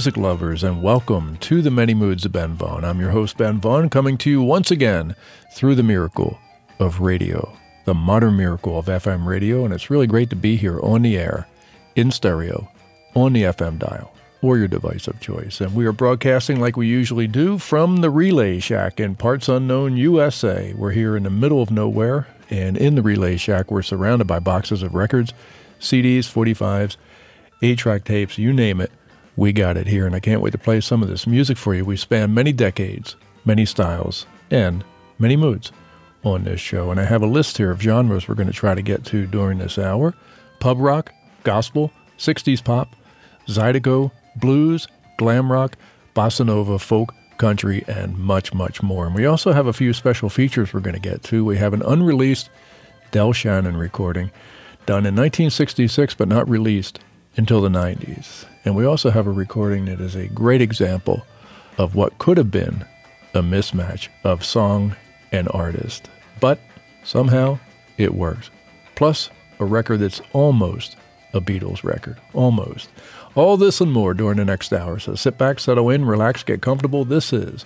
Music lovers, and welcome to the Many Moods of Ben Vaughn. I'm your host, Ben Vaughn, coming to you once again through the miracle of radio, the modern miracle of FM radio, and it's really great to be here on the air, in stereo, on the FM dial, or your device of choice. And we are broadcasting like we usually do from the Relay Shack in Parts Unknown, USA. We're here in the middle of nowhere, and in the Relay Shack, we're surrounded by boxes of records, CDs, 45s, 8 track tapes, you name it we got it here, and I can't wait to play some of this music for you. We span many decades, many styles, and many moods on this show. And I have a list here of genres we're going to try to get to during this hour pub rock, gospel, 60s pop, zydeco, blues, glam rock, bossa nova, folk, country, and much, much more. And we also have a few special features we're going to get to. We have an unreleased Del Shannon recording done in 1966 but not released until the 90s. And we also have a recording that is a great example of what could have been a mismatch of song and artist. But somehow it works. Plus, a record that's almost a Beatles record. Almost. All this and more during the next hour. So sit back, settle in, relax, get comfortable. This is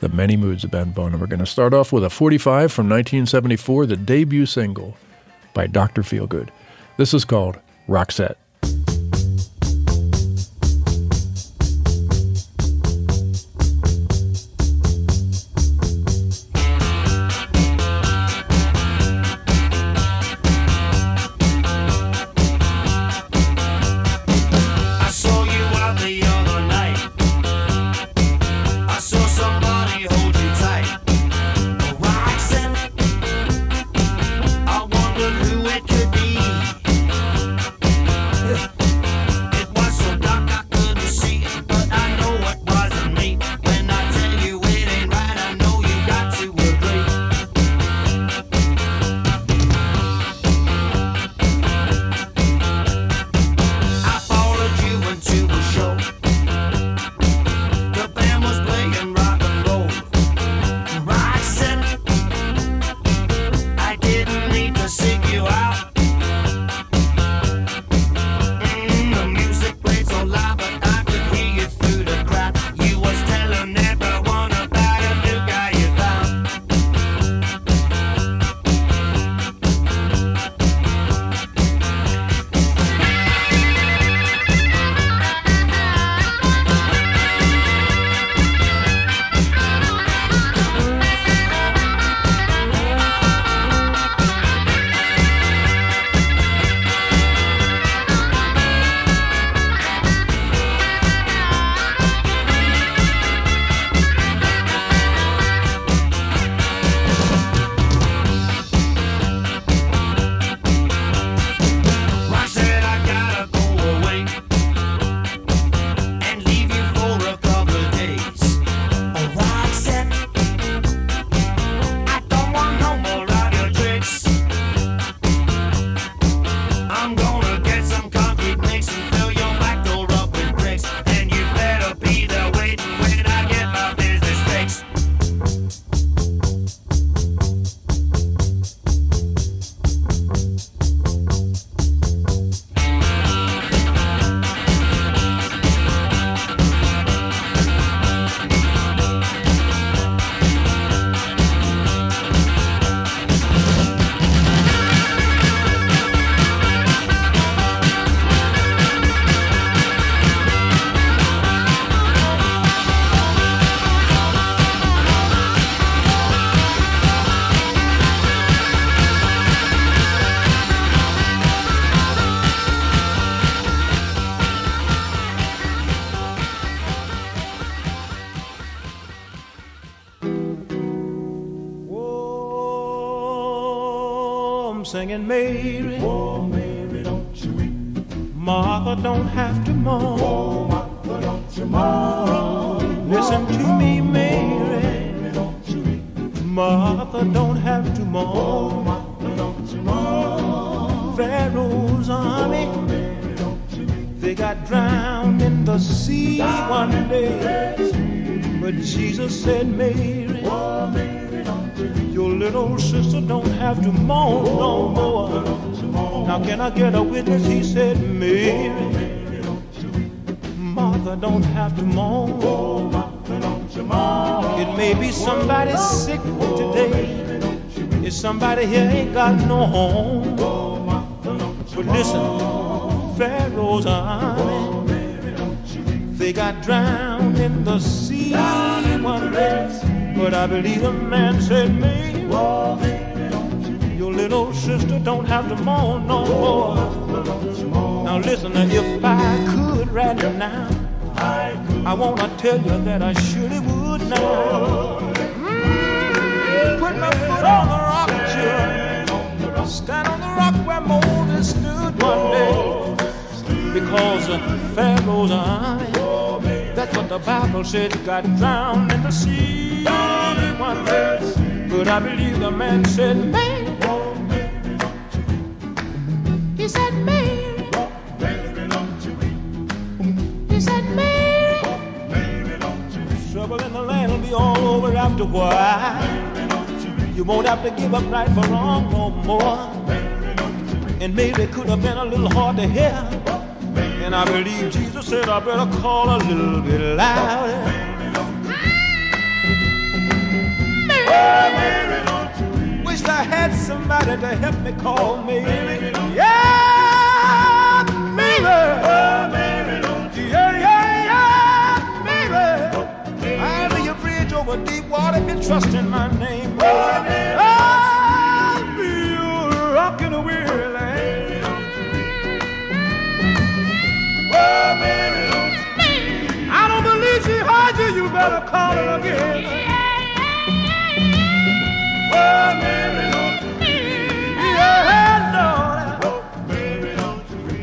The Many Moods of Ben. And we're going to start off with a 45 from 1974, the debut single by Dr. Feelgood. This is called Roxette. Martha don't have to mourn. It may be somebody sick today. If somebody here ain't got no home. But listen, Pharaoh's army, they got drowned in the sea one day. But I believe the man said, me, your little sister don't have to mourn no more. Now listen, if I could right now, I wanna tell you that I surely would now. Mm, put my foot on the rock, children. Stand on the rock where Moses stood one day. Because Pharaoh's army, that's what the Bible said, got drowned in the sea one day. But I believe the man said, man. All over after a while. You won't have to give up right for wrong no more. And maybe it could have been a little hard to hear. And I believe Jesus said I better call a little bit louder. Mary. Wish I had somebody to help me call Mary. Yeah, Mary. Over deep water if you trust in my name. I'll be your rock in a weary land. I don't believe she heard you. You better call her again. Yeah, Lord.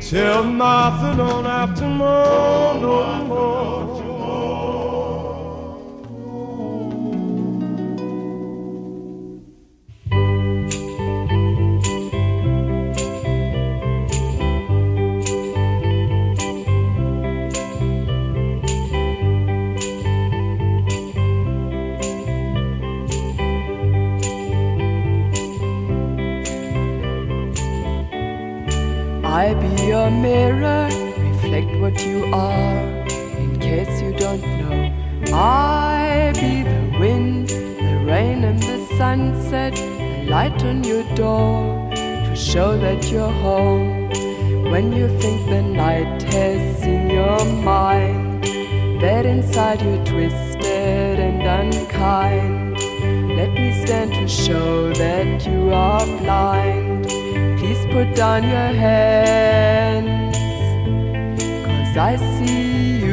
Tell Martha don't have to mourn no more. Mirror, reflect what you are, in case you don't know. I be the wind, the rain, and the sunset, the light on your door, to show that you're home. When you think the night has seen your mind, that inside you're twisted and unkind. Let me stand to show that you are blind. Put down your hands, cause I see you.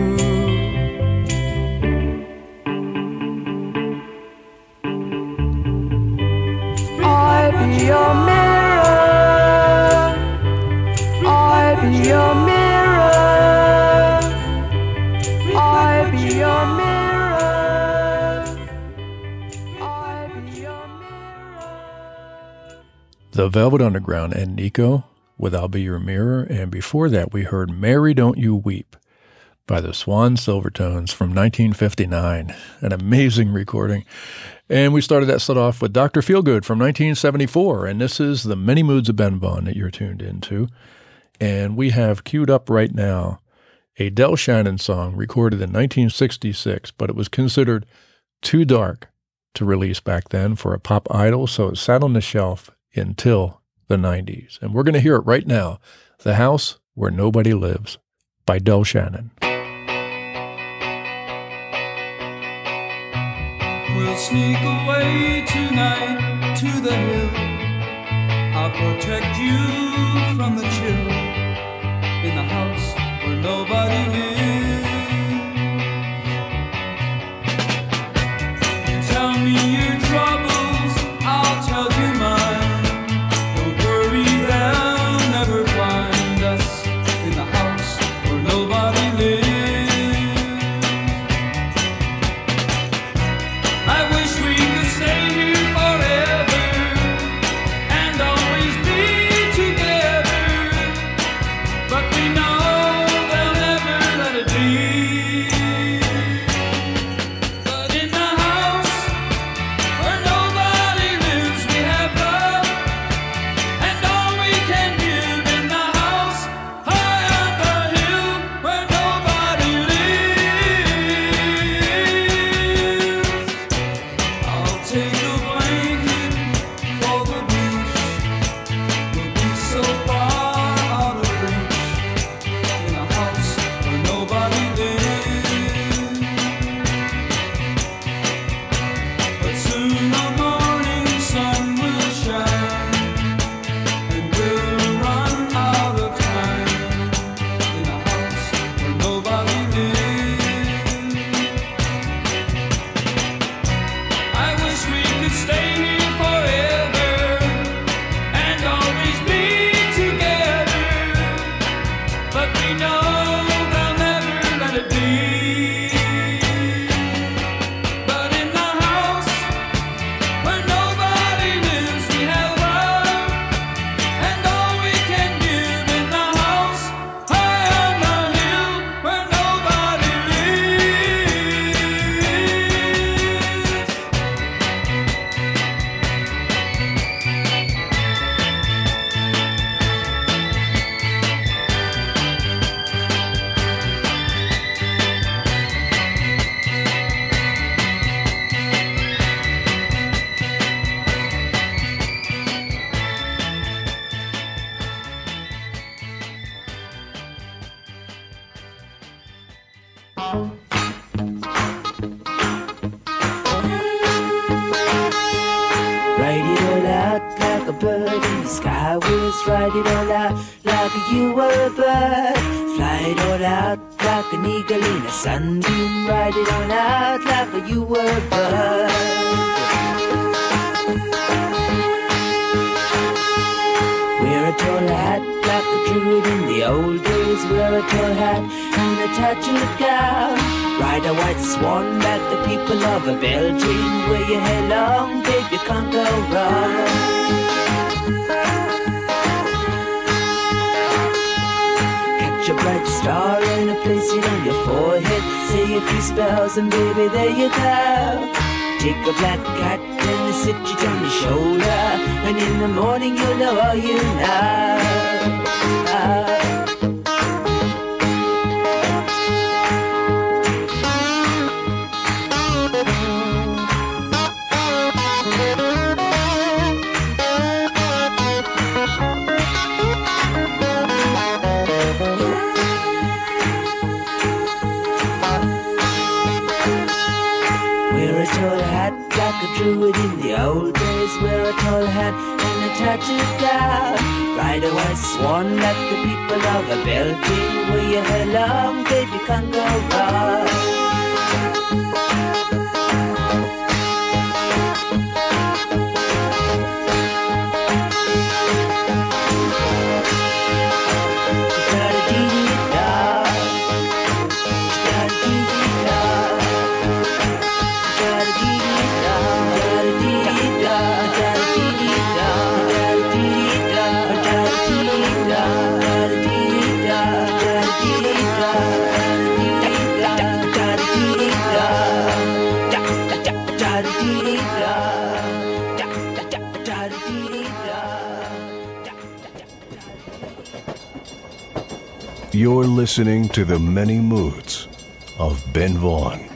The Velvet Underground and Nico with I'll Be Your Mirror. And before that, we heard Mary Don't You Weep by the Swan Silvertones from 1959. An amazing recording. And we started that set off with Dr. Feelgood from 1974. And this is The Many Moods of Ben Vaughn that you're tuned into. And we have queued up right now a Del Shannon song recorded in 1966, but it was considered too dark to release back then for a pop idol, so it sat on the shelf until the 90s. And we're going to hear it right now The House Where Nobody Lives by Del Shannon. We'll sneak away tonight to the hill. I'll protect you from the chill in the house where nobody lives. Was. Write it all out like you were a bird. Fly it all out like an eagle in a sunbeam. Write it all out like you were a bird. Wear a tall hat like a druid in the old days. Wear a tall hat and a tattooed gown. Ride a white swan like the people of a Beltane. Wear your hair long, babe, you can't go wrong. Catch a bright star and place it on your forehead. Say a few spells and baby, there you go. Take a black cat and sit it on your shoulder. And in the morning you'll know all you know. A druid in the old days. Wear a tall hat and a tattooed gown. Ride a white swan like the people of a Beltane. Wear your hair long, babe, you can't go wrong. You're listening to the many moods of Ben Vaughn.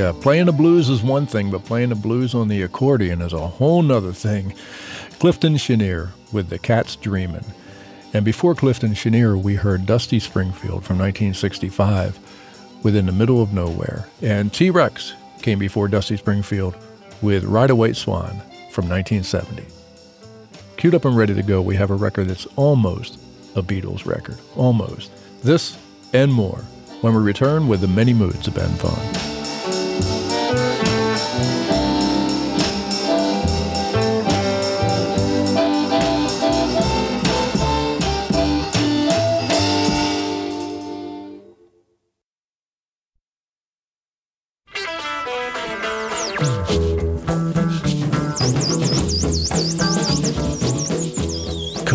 Yeah, playing the blues is one thing, but playing the blues on the accordion is a whole nother thing. Clifton Chenier with The Cat's Dreamin'. And before Clifton Chenier, we heard Dusty Springfield from 1965 with In the Middle of Nowhere. And T Rex came before Dusty Springfield with Ride a White Swan from 1970. Queued up and ready to go, we have a record that's almost a Beatles record. Almost. This and more when we return with the many moods of Ben Vaughn.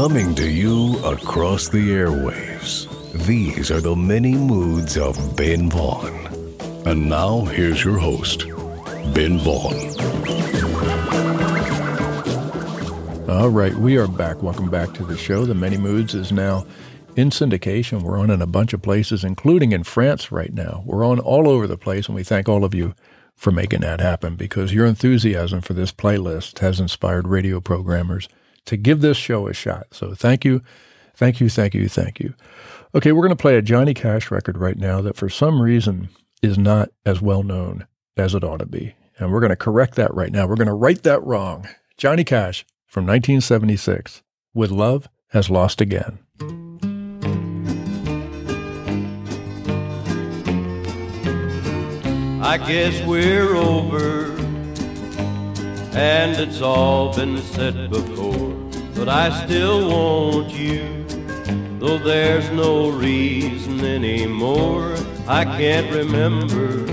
Coming to you across the airwaves. These are the many moods of Ben Vaughn. And now here's your host, Ben Vaughn. All right, we are back. Welcome back to the show. The Many Moods is now in syndication. We're on in a bunch of places, including in France right now. We're on all over the place, and we thank all of you for making that happen because your enthusiasm for this playlist has inspired radio programmers to give this show a shot. So thank you, thank you, thank you, thank you. Okay, we're going to play a Johnny Cash record right now that for some reason is not as well known as it ought to be. And we're going to correct that right now. We're going to right that wrong. Johnny Cash from 1976 with Love Has Lost Again. I guess we're over, and it's all been said before. But I still want you, though there's no reason anymore. I can't remember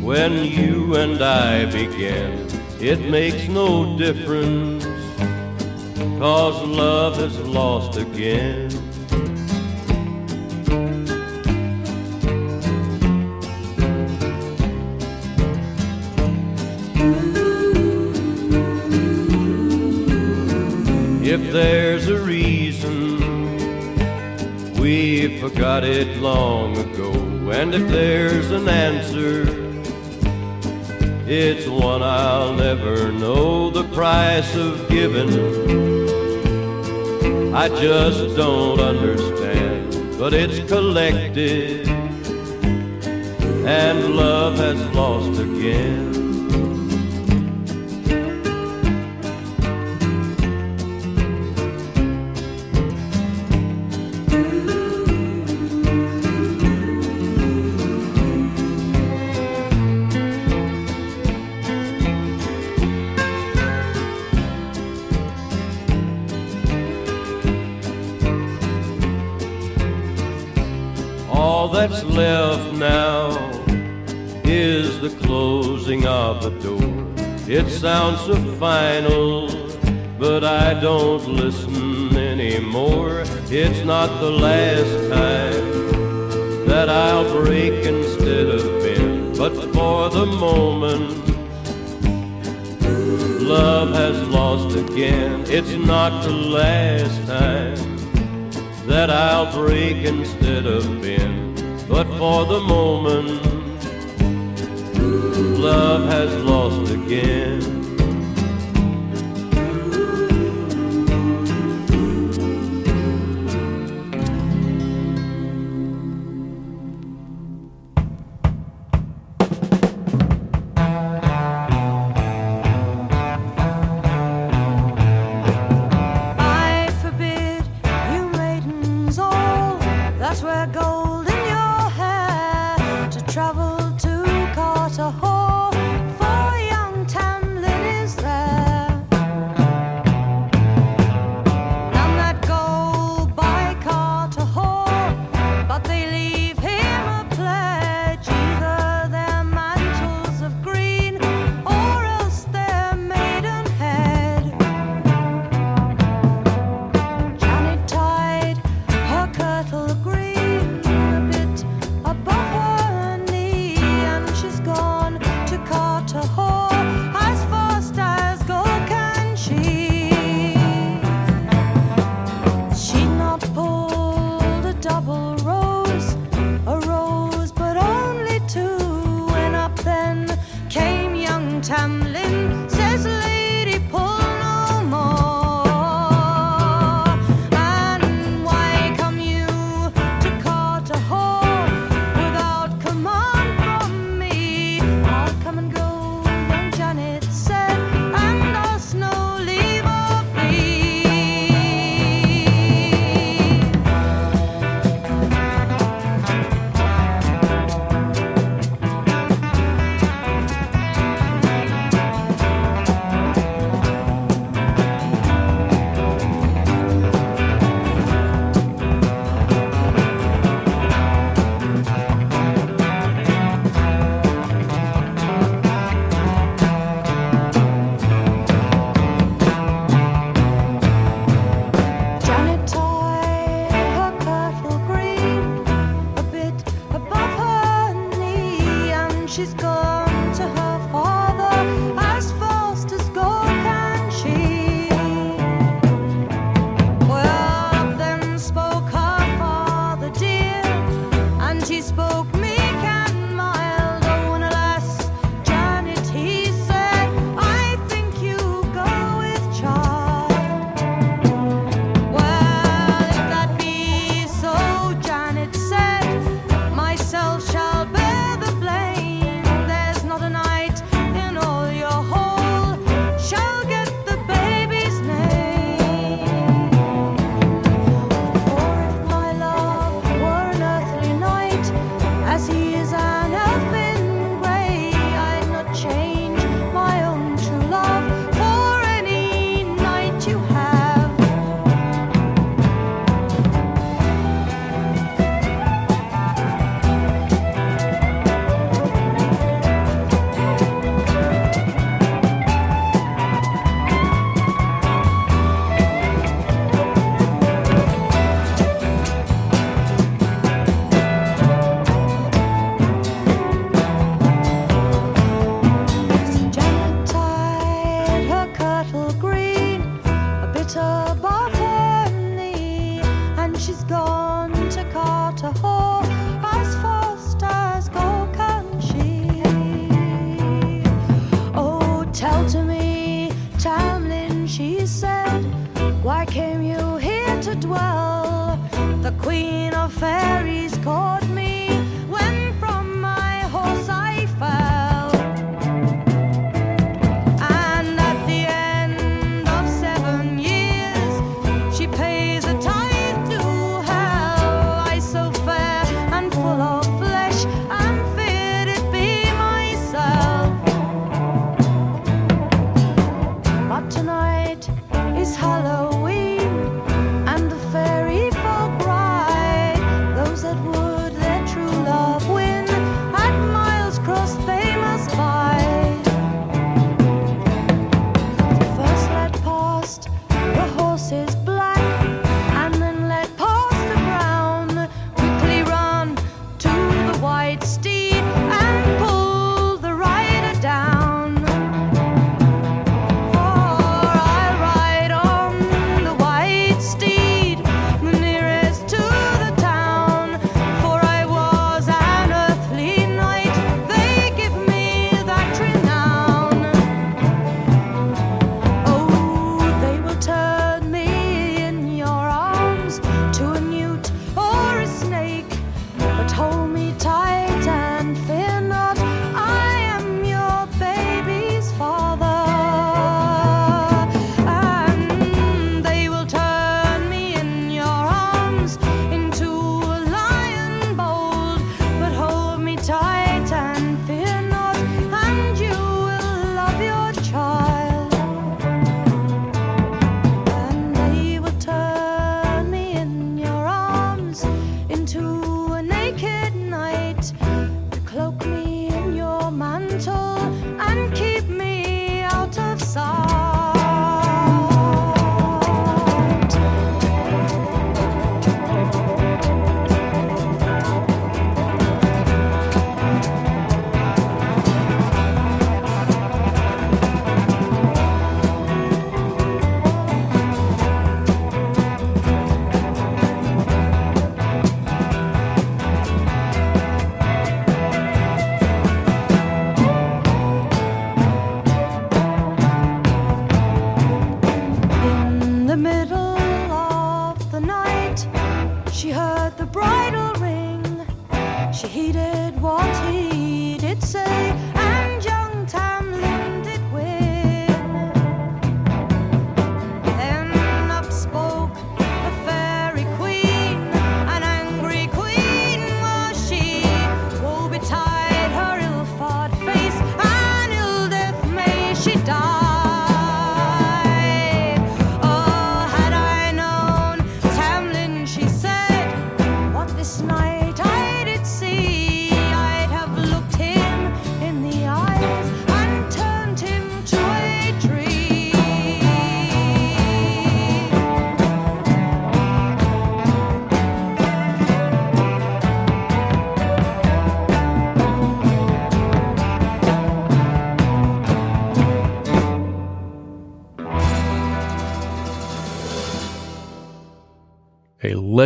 when you and I began. It makes no difference, cause love is lost again. If there's a reason, we forgot it long ago. And if there's an answer, it's one I'll never know the price of giving. I just don't understand, but it's collected, and love has lost again. Door. It sounds so final, but I don't listen anymore. It's not the last time that I'll break instead of bend, but for the moment, love has lost again. It's not the last time that I'll break instead of bend. But for the moment, love has lost again.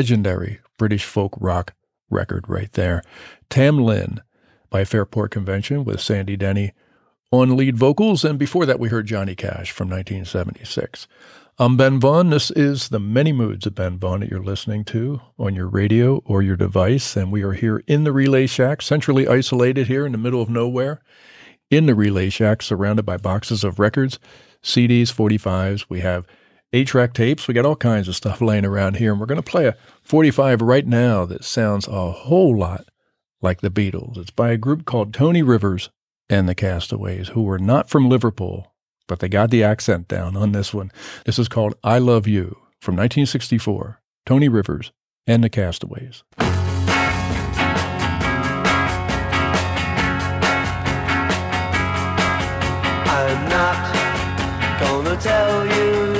Legendary British folk rock record right there. Tam Lin by Fairport Convention with Sandy Denny on lead vocals. And before that, we heard Johnny Cash from 1976. I'm Ben Vaughn. This is the many moods of Ben Vaughn that you're listening to on your radio or your device. And we are here in the Relay Shack, centrally isolated here in the middle of nowhere, in the Relay Shack, surrounded by boxes of records, CDs, 45s. We have eight track tapes. We got all kinds of stuff laying around here. And we're going to play a 45 right now that sounds a whole lot like the Beatles. It's by a group called Tony Rivers and the Castaways, who were not from Liverpool but they got the accent down on this one. This is called I Love You from 1964, Tony Rivers and the Castaways. I'm not gonna tell you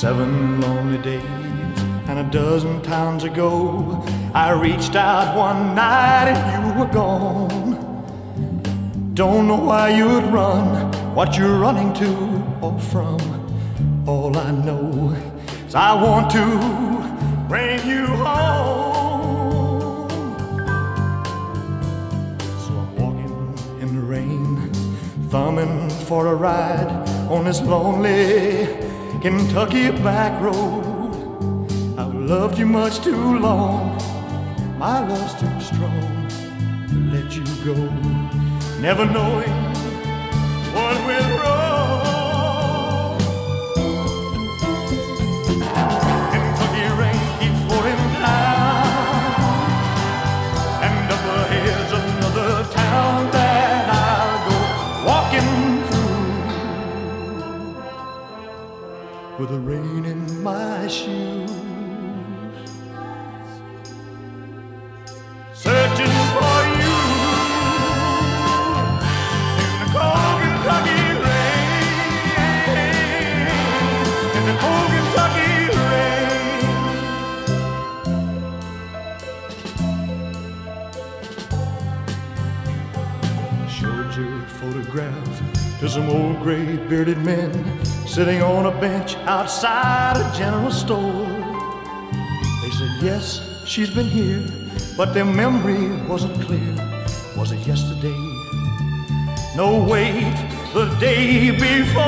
Seven lonely days and a dozen towns ago, I reached out one night and you were gone. Don't know why you'd run, what you're running to or from. All I know is I want to bring you home. So I'm walking in the rain, thumbing for a ride on this lonely Kentucky back road. I've loved you much too long. My love's too strong to let you go. Never knowing the rain in my shoes. Old gray bearded men sitting on a bench outside a general store. They said, Yes, she's been here, but their memory wasn't clear. Was it yesterday? No, wait, the day before.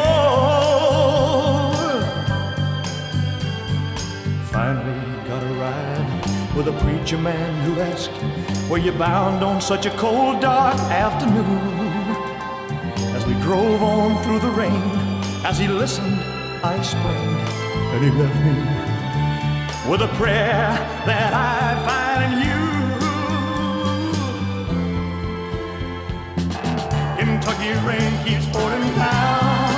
Finally got a ride with a preacher man who asked, Were you bound on such a cold, dark afternoon? Drove on through the rain, as he listened, I explained, and he left me with a prayer that I'd find in you. Kentucky rain keeps pouring down,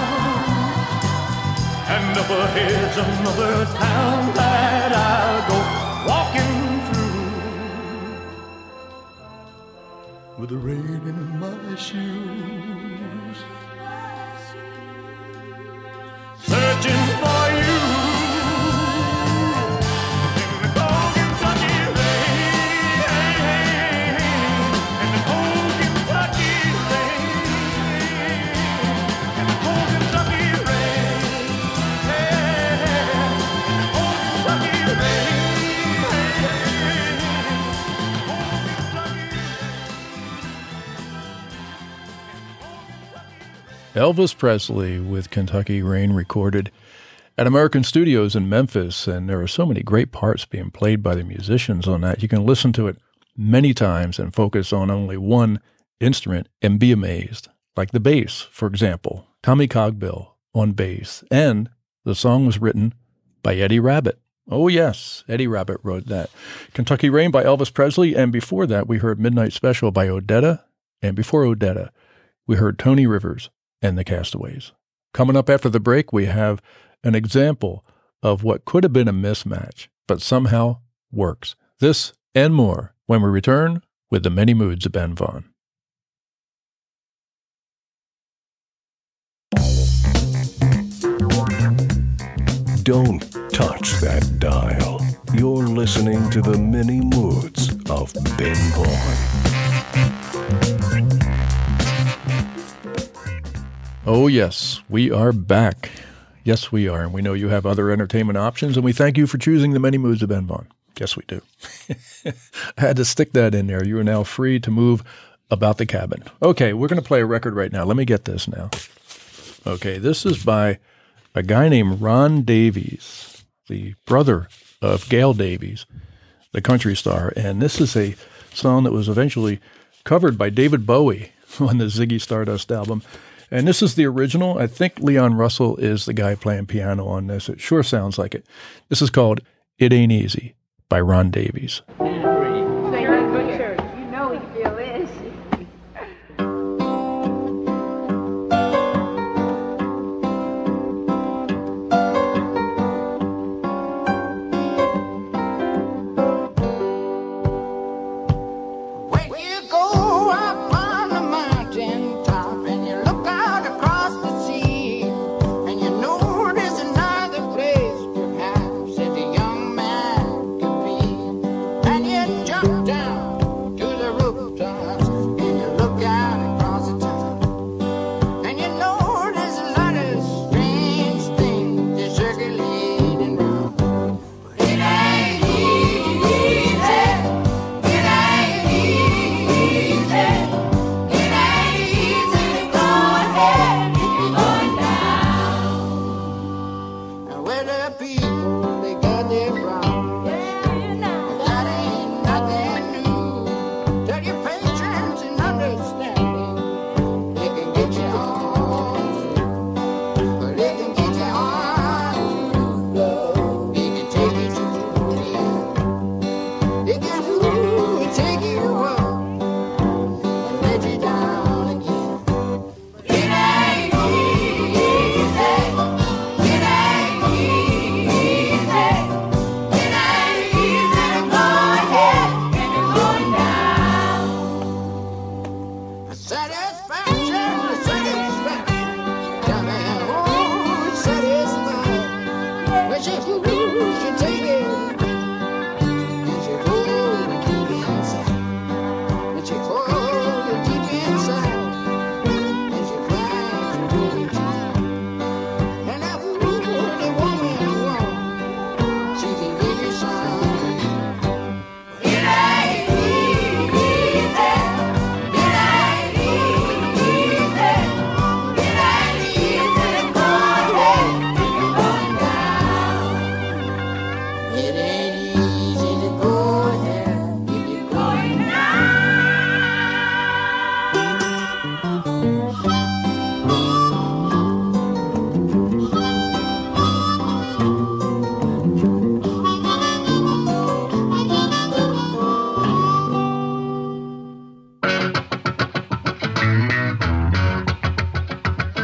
and up ahead's another town that I'll go with the rain in my shoes. Elvis Presley with Kentucky Rain recorded at American Studios in Memphis, and there are so many great parts being played by the musicians on that. You can listen to it many times and focus on only one instrument and be amazed. Like the bass, for example, Tommy Cogbill on bass, and the song was written by Eddie Rabbitt. Oh, yes, Eddie Rabbitt wrote that. Kentucky Rain by Elvis Presley, and before that, we heard Midnight Special by Odetta, and before Odetta, we heard Tony Rivers and the Castaways. Coming up after the break, we have an example of what could have been a mismatch, but somehow works. This and more when we return with the many moods of Ben Vaughn. Don't touch that dial. You're listening to the many moods of Ben Vaughn. Oh, yes, we are back. Yes, we are. And we know you have other entertainment options, and we thank you for choosing the many moods of Ben Vaughn. Yes, we do. I had to stick that in there. You are now free to move about the cabin. Okay, we're going to play a record right now. Let me get this now. Okay, this is by a guy named Ron Davies, the brother of Gail Davies, the country star. And this is a song that was eventually covered by David Bowie on the Ziggy Stardust album. And this is the original. I think Leon Russell is the guy playing piano on this. It sure sounds like it. This is called It Ain't Easy by Ron Davies.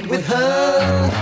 with her.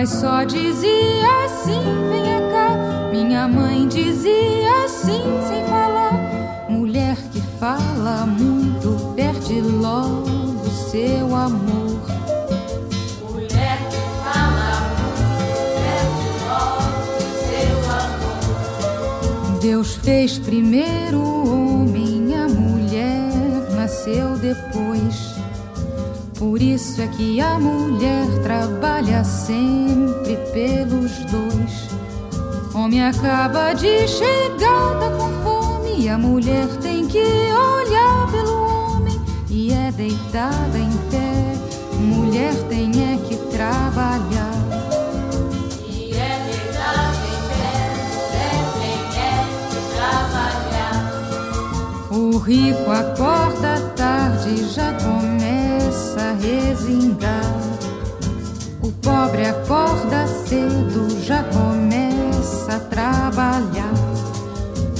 Pai só dizia assim, venha cá. Minha mãe dizia assim, sem falar. Mulher que fala muito, perde logo seu amor. Mulher que fala muito, perde logo seu amor. Deus fez primeiro Por isso é que a mulher trabalha sempre pelos dois. Homem acaba de chegar, tá com fome, e a mulher tem que olhar pelo homem e é deitada em pé. Mulher tem é que trabalhar. E é deitada em pé, mulher tem é que trabalhar. O rico acorda tarde e já começa a resingar. O pobre acorda cedo, já começa a trabalhar.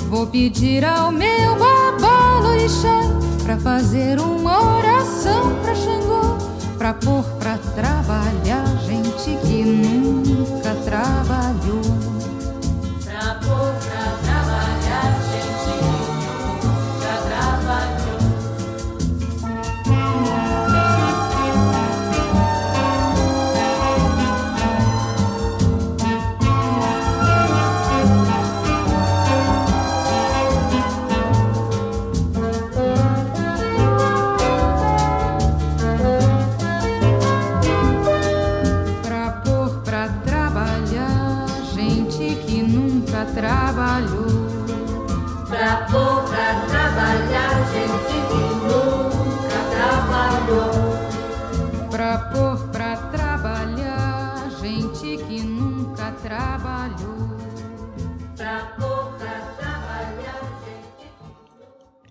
Vou pedir ao meu babalorixá pra fazer uma oração pra Xangô, pra pôr pra trabalhar gente que nunca trabalhou.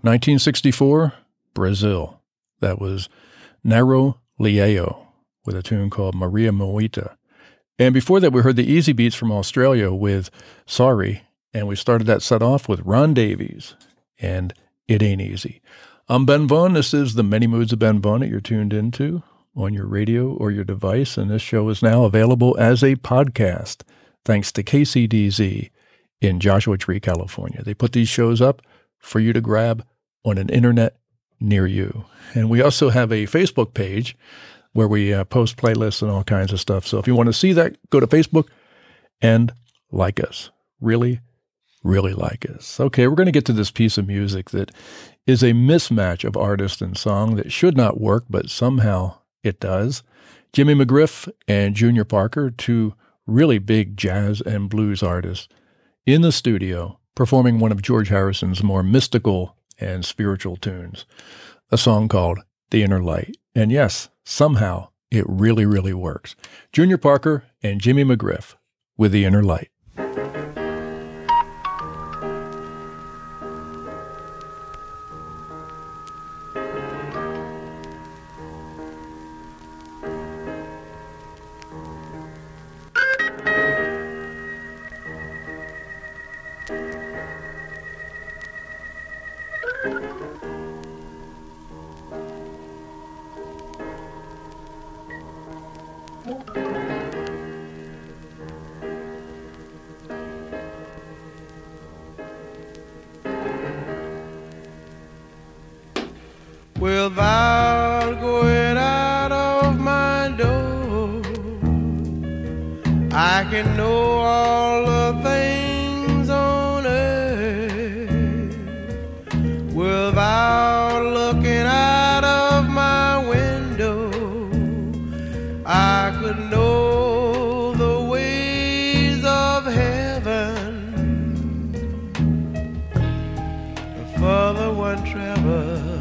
1964, Brazil. That was Nara Leão with a tune called Maria Moita. And before that, we heard the Easybeats from Australia with Sorry. And we started that set off with Ron Davies and It Ain't Easy. I'm Ben Vaughn. This is the Many Moods of Ben Vaughn that you're tuned into on your radio or your device. And this show is now available as a podcast thanks to KCDZ in Joshua Tree, California. They put these shows up for you to grab on an internet near you. And we also have a Facebook page where we uh, post playlists and all kinds of stuff. So if you want to see that, go to Facebook and like us. Really, really like us. Okay, we're going to get to this piece of music that is a mismatch of artist and song that should not work, but somehow it does. Jimmy McGriff and Junior Parker, two really big jazz and blues artists, in the studio performing one of George Harrison's more mystical and spiritual tunes, a song called The Inner Light. And yes, somehow it really, really works. Junior Parker and Jimmy McGriff with The Inner Light. Further one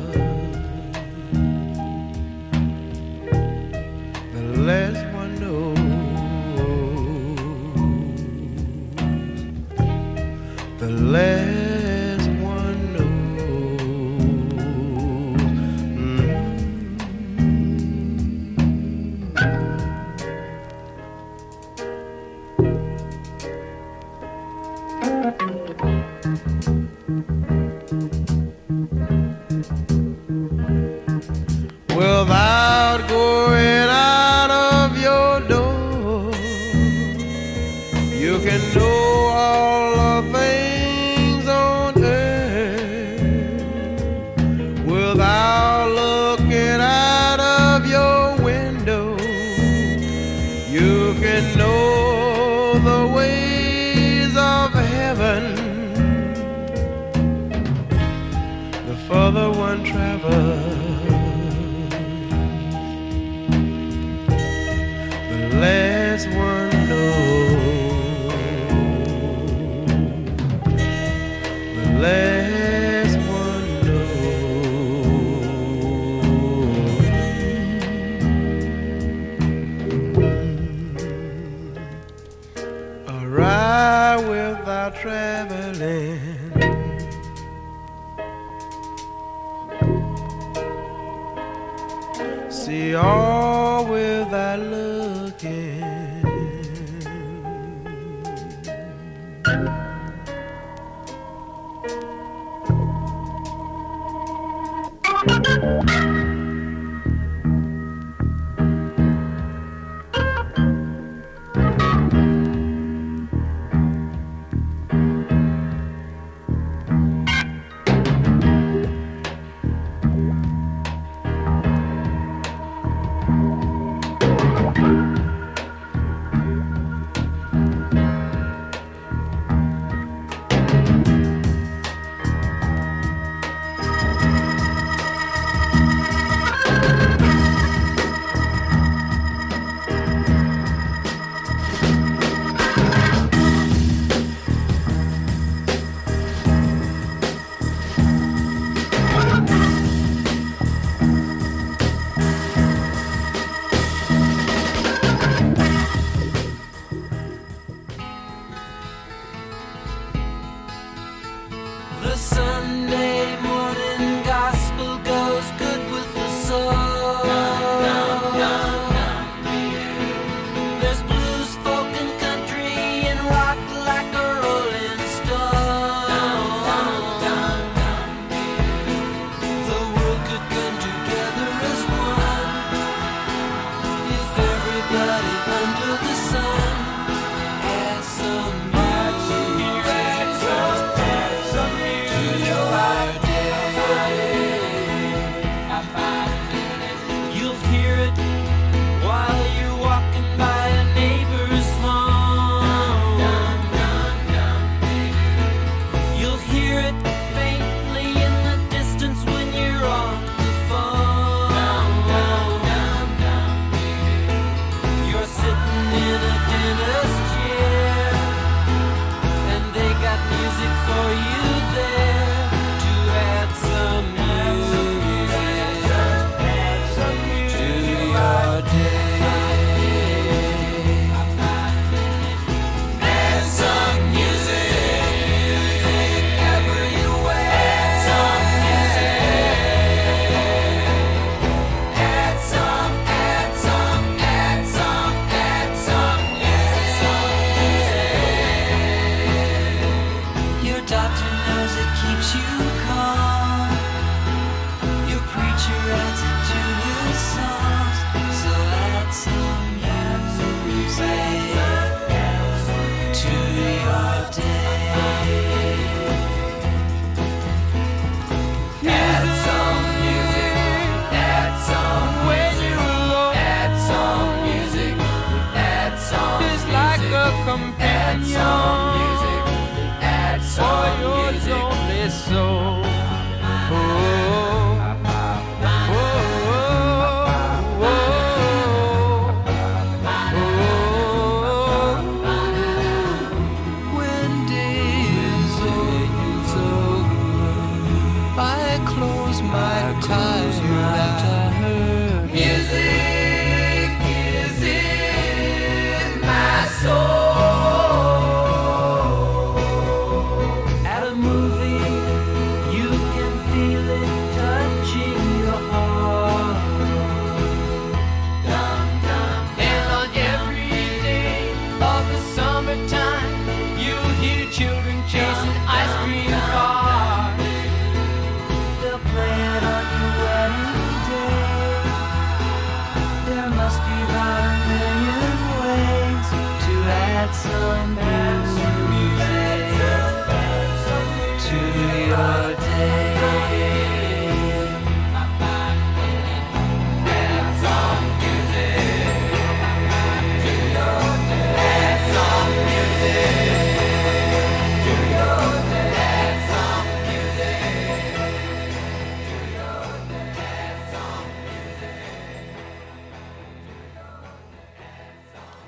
The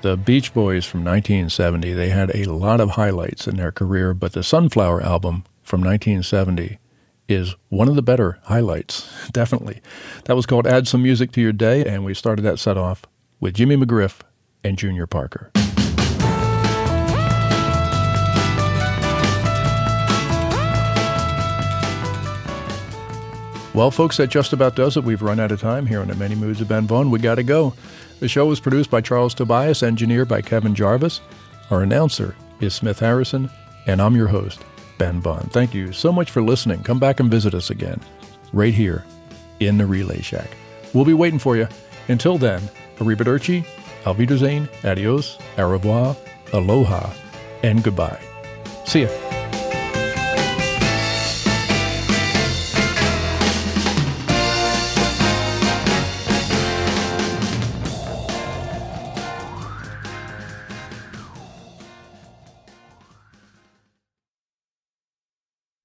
The Beach Boys from 1970, they had a lot of highlights in their career, but the Sunflower album from 1970 is one of the better highlights, definitely. That was called Add Some Music to Your Day, and we started that set off with Jimmy McGriff and Junior Parker. Well, folks, that just about does it. We've run out of time here on the Many Moods of Ben Vaughn. We got to go. The show was produced by Charles Tobias, engineered by Kevin Jarvis. Our announcer is Smith Harrison, and I'm your host, Ben Vaughn. Thank you so much for listening. Come back and visit us again, right here in the Relay Shack. We'll be waiting for you. Until then, arrivederci, auf Wiedersehen, adios, au revoir, aloha, and goodbye. See ya.